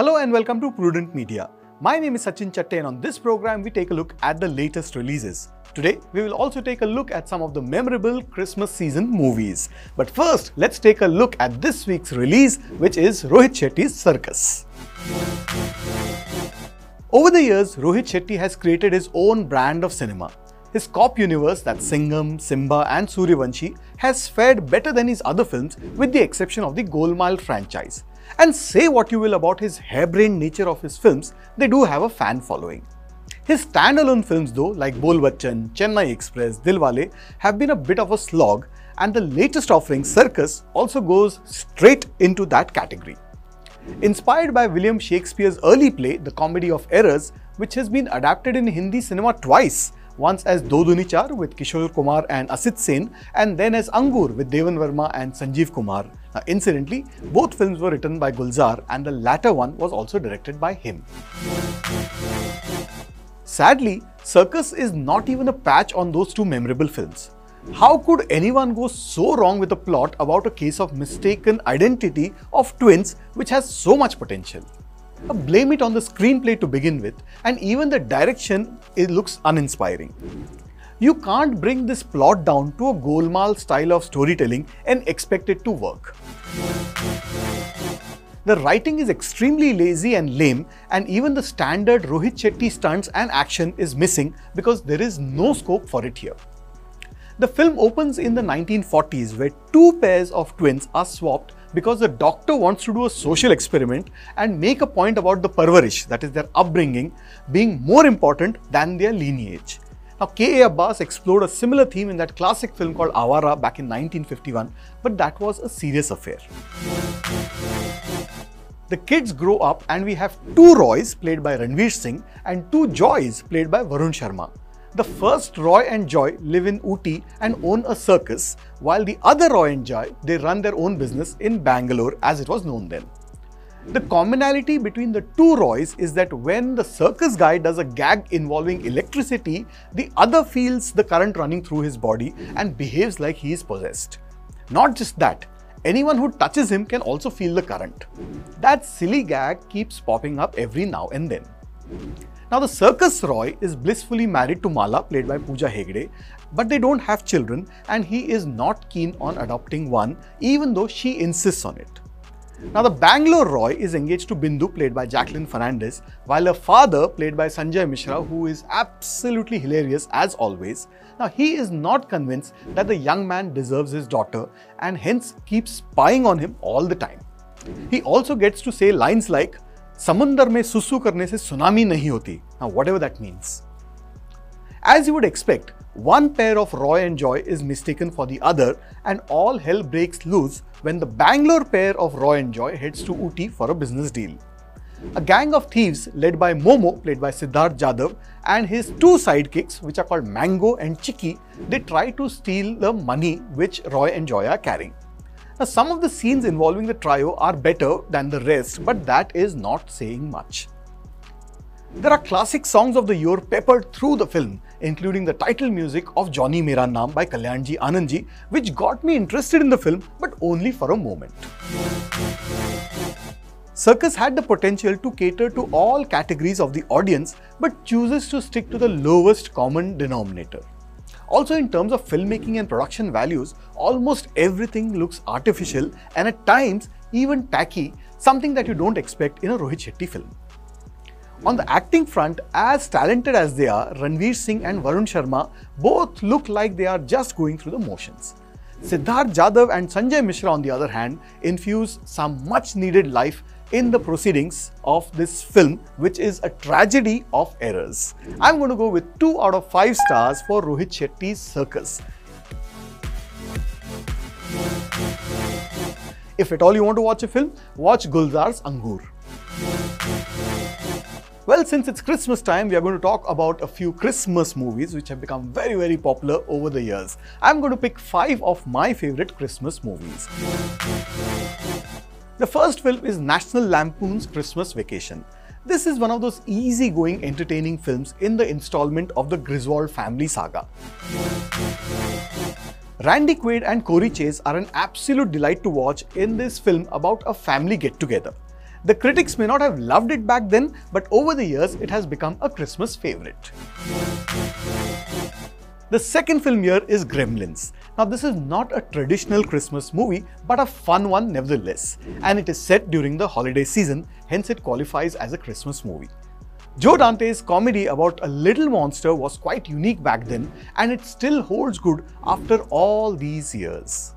Hello and welcome to Prudent Media. My name is Sachin Chatte and on this program we take a look at the latest releases. Today we will also take a look at some of the memorable Christmas season movies. But first let's take a look at this week's release which is Rohit Shetty's Cirkus. Over the years, Rohit Shetty has created his own brand of cinema. His cop universe, that's Singham, Simmba, and Sooryavanshi, has fared better than his other films, with the exception of the Golmaal franchise. And say what you will about his harebrained nature of his films, they do have a fan following. His standalone films, though, like Bol Bachchan, Chennai Express, Dilwale, have been a bit of a slog, and the latest offering, Cirkus, also goes straight into that category. Inspired by William Shakespeare's early play, The Comedy of Errors, which has been adapted in Hindi cinema twice, once as Do Duni Char with Kishore Kumar and Asit Sen, and then as Angur with Deven Verma and Sanjeev Kumar. Now, incidentally, both films were written by Gulzar, and the latter one was also directed by him. Sadly, Cirkus is not even a patch on those two memorable films. How could anyone go so wrong with a plot about a case of mistaken identity of twins which has so much potential? Blame it on the screenplay to begin with, and even the direction it looks uninspiring. You can't bring this plot down to a Golmaal style of storytelling and expect it to work. The writing is extremely lazy and lame, and even the standard Rohit Shetty stunts and action is missing because there is no scope for it here. The film opens in the 1940s where two pairs of twins are swapped because the doctor wants to do a social experiment and make a point about the parvarish, that is their upbringing, being more important than their lineage. Now, K.A. Abbas explored a similar theme in that classic film called Awara back in 1951, but that was a serious affair. The kids grow up and we have two Roys played by Ranveer Singh and two Joys played by Varun Sharma. The first Roy and Joy live in Ooty and own a circus, while the other Roy and Joy, they run their own business in Bangalore as it was known then. The commonality between the two Roys is that when the circus guy does a gag involving electricity, the other feels the current running through his body and behaves like he is possessed. Not just that, anyone who touches him can also feel the current. That silly gag keeps popping up every now and then. Now, the circus Roy is blissfully married to Mala, played by Pooja Hegde, but they don't have children and he is not keen on adopting one, even though she insists on it. Now, the Bangalore Roy is engaged to Bindu, played by Jacqueline Fernandez, while her father, played by Sanjay Mishra, who is absolutely hilarious as always. Now, he is not convinced that the young man deserves his daughter and hence keeps spying on him all the time. He also gets to say lines like, समुंदर में सुसु करने से tsunami नहीं होती now whatever that means as you would expect one pair of roy and joy is mistaken for the other and all hell breaks loose when the bangalore pair of roy and joy heads to Ooty for a business deal a gang of thieves led by Momo, played by Siddharth Jadhav, and his two sidekicks, which are called Mango and Chicky, they try to steal the money which Roy and Joy are carrying. Now, some of the scenes involving the trio are better than the rest, but that is not saying much. There are classic songs of the year peppered through the film, including the title music of Johnny Mera Naam by Kalyanji Anandji, which got me interested in the film, but only for a moment. Cirkus had the potential to cater to all categories of the audience, but chooses to stick to the lowest common denominator. Also, in terms of filmmaking and production values, almost everything looks artificial and at times even tacky, something that you don't expect in a Rohit Shetty film. On the acting front, as talented as they are, Ranveer Singh and Varun Sharma both look like they are just going through the motions. Siddharth Jadhav and Sanjay Mishra, on the other hand, infuse some much needed life in the proceedings of this film, which is a tragedy of errors. I'm going to go with 2 out of 5 stars for Rohit Shetty's Cirkus. If at all you want to watch a film, watch Gulzar's Angur. Well, since it's Christmas time, we are going to talk about a few Christmas movies which have become very, very popular over the years. I'm going to pick five of my favorite Christmas movies. The first film is National Lampoon's Christmas Vacation. This is one of those easygoing, entertaining films in the installment of the Griswold family saga. Randy Quaid and Corey Chase are an absolute delight to watch in this film about a family get together. The critics may not have loved it back then, but over the years it has become a Christmas favorite. The second film here is Gremlins. Now this is not a traditional Christmas movie, but a fun one nevertheless. And it is set during the holiday season, hence it qualifies as a Christmas movie. Joe Dante's comedy about a little monster was quite unique back then and it still holds good after all these years.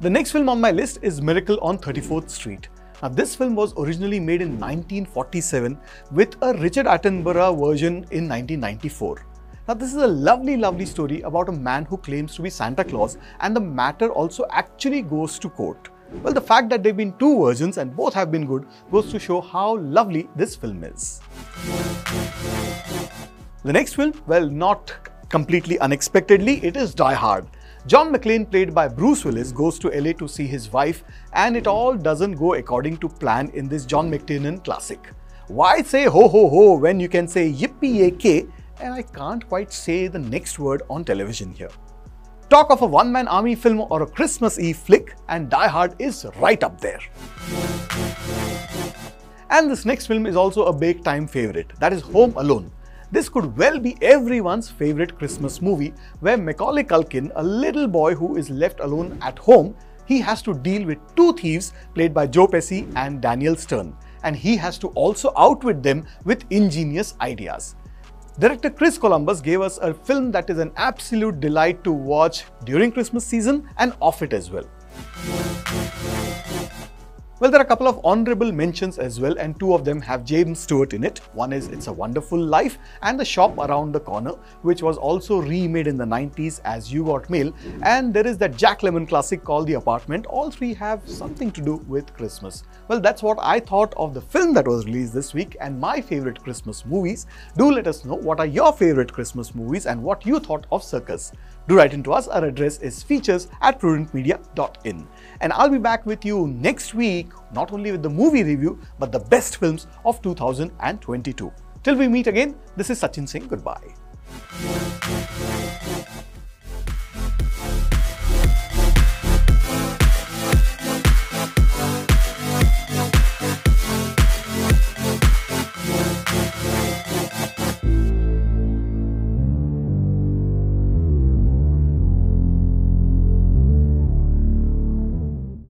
The next film on my list is Miracle on 34th Street. Now, this film was originally made in 1947 with a Richard Attenborough version in 1994. Now, this is a lovely, lovely story about a man who claims to be Santa Claus, and the matter also actually goes to court. Well, the fact that there have been two versions and both have been good goes to show how lovely this film is. The next film, well, not completely unexpectedly, it is Die Hard. John McClane, played by Bruce Willis, goes to LA to see his wife, and it all doesn't go according to plan in this John McTiernan classic. Why say ho ho ho when you can say yippee yay and I can't quite say the next word on television here. Talk of a one man army film or a Christmas Eve flick, and Die Hard is right up there. And this next film is also a big time favorite, that is Home Alone. This could well be everyone's favorite Christmas movie where Macaulay Culkin, a little boy who is left alone at home, he has to deal with two thieves played by Joe Pesci and Daniel Stern and he has to also outwit them with ingenious ideas. Director Chris Columbus gave us a film that is an absolute delight to watch during Christmas season and off it as well. Well, there are a couple of honorable mentions as well, and two of them have James Stewart in it. One is It's a Wonderful Life and The Shop Around the Corner, which was also remade in the 90s as You Got Mail. And there is that Jack Lemmon classic called The Apartment. All three have something to do with Christmas. Well, that's what I thought of the film that was released this week and my favorite Christmas movies. Do let us know what are your favorite Christmas movies and what you thought of Cirkus. Do write into us. Our address is features at prudentmedia.in. And I'll be back with you next week, not only with the movie review, but the best films of 2022. Till we meet again, this is Sachin Singh. Goodbye.